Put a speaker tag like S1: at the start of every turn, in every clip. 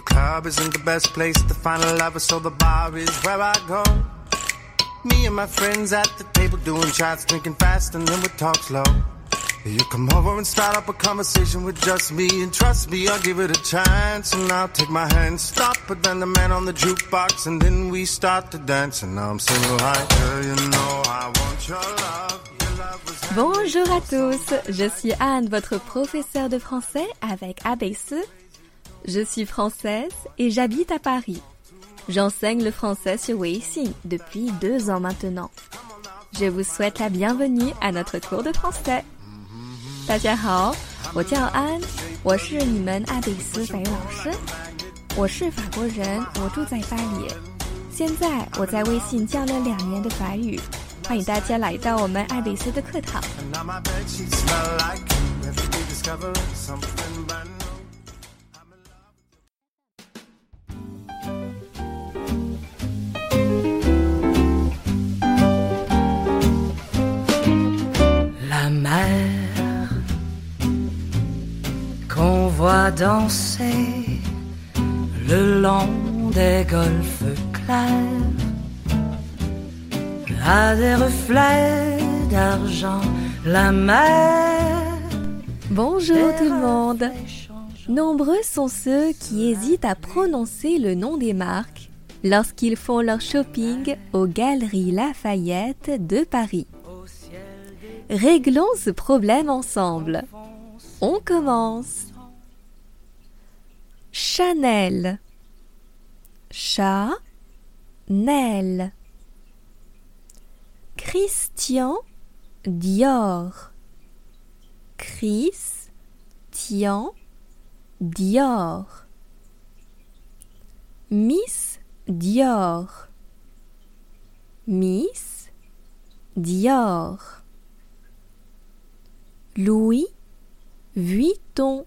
S1: club isn't the best place to find a lover, so the bar is where I go. Me and my friends at the table doing shots, drinking fast, and then we talk slow. You come over and start up a conversation with just me, and trust me, I'll give it a chance. And I'll take my hand, stop, but then the man on the jukebox, and then we start to dance. And now I'm single, hi, girl, you know I want your love.
S2: Bonjour à tous, je suis Anne, votre professeure de français avec ABC. Je suis française et j'habite à Paris. J'enseigne le français sur Weixin depuis deux ans maintenant. Je vous souhaite la bienvenue à notre cours de français. 大家好，我叫安，我是你们爱贝斯法语老师。我是法国人，我住在巴黎。现在我在微信教了两年的法语，欢迎大家来到我们爱贝斯的课堂。
S3: Voit danser le long des golfes clairs a des reflets d'argent. La mer.
S2: Bonjour tout le monde. Nombreux sont ceux qui hésitent à prononcer le nom des marques lorsqu'ils font leur shopping aux Galeries Lafayette de Paris. Réglons ce problème ensemble. On commence. Chanel. Chanel. Christian Dior. Christian Dior. Miss Dior. Miss Dior. Louis Vuitton.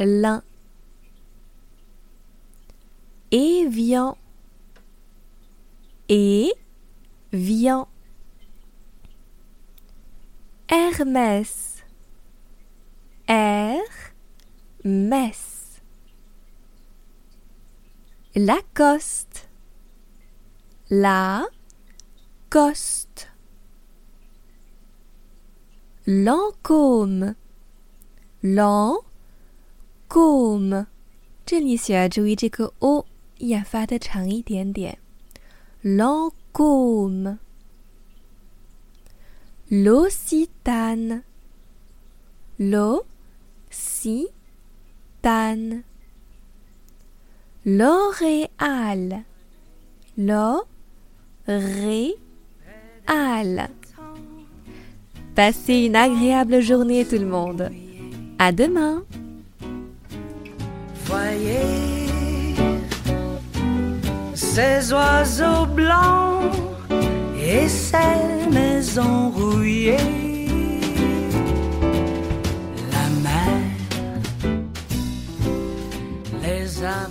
S2: Givenchy. Guerlain. Guerlain. Evian. Evian. Hermès. Hermès. Lacoste. Lacoste. Lancôme. Lancôme. 这里需要注意这个 o 要发的长一点点。Lancôme. L'Occitane. L'Occitane. L'Oréal. L'Oréal. Passez une agréable journée tout le monde. À demain.
S3: Voyez ces oiseaux blancs et ces maisons rouillées. La mer les a.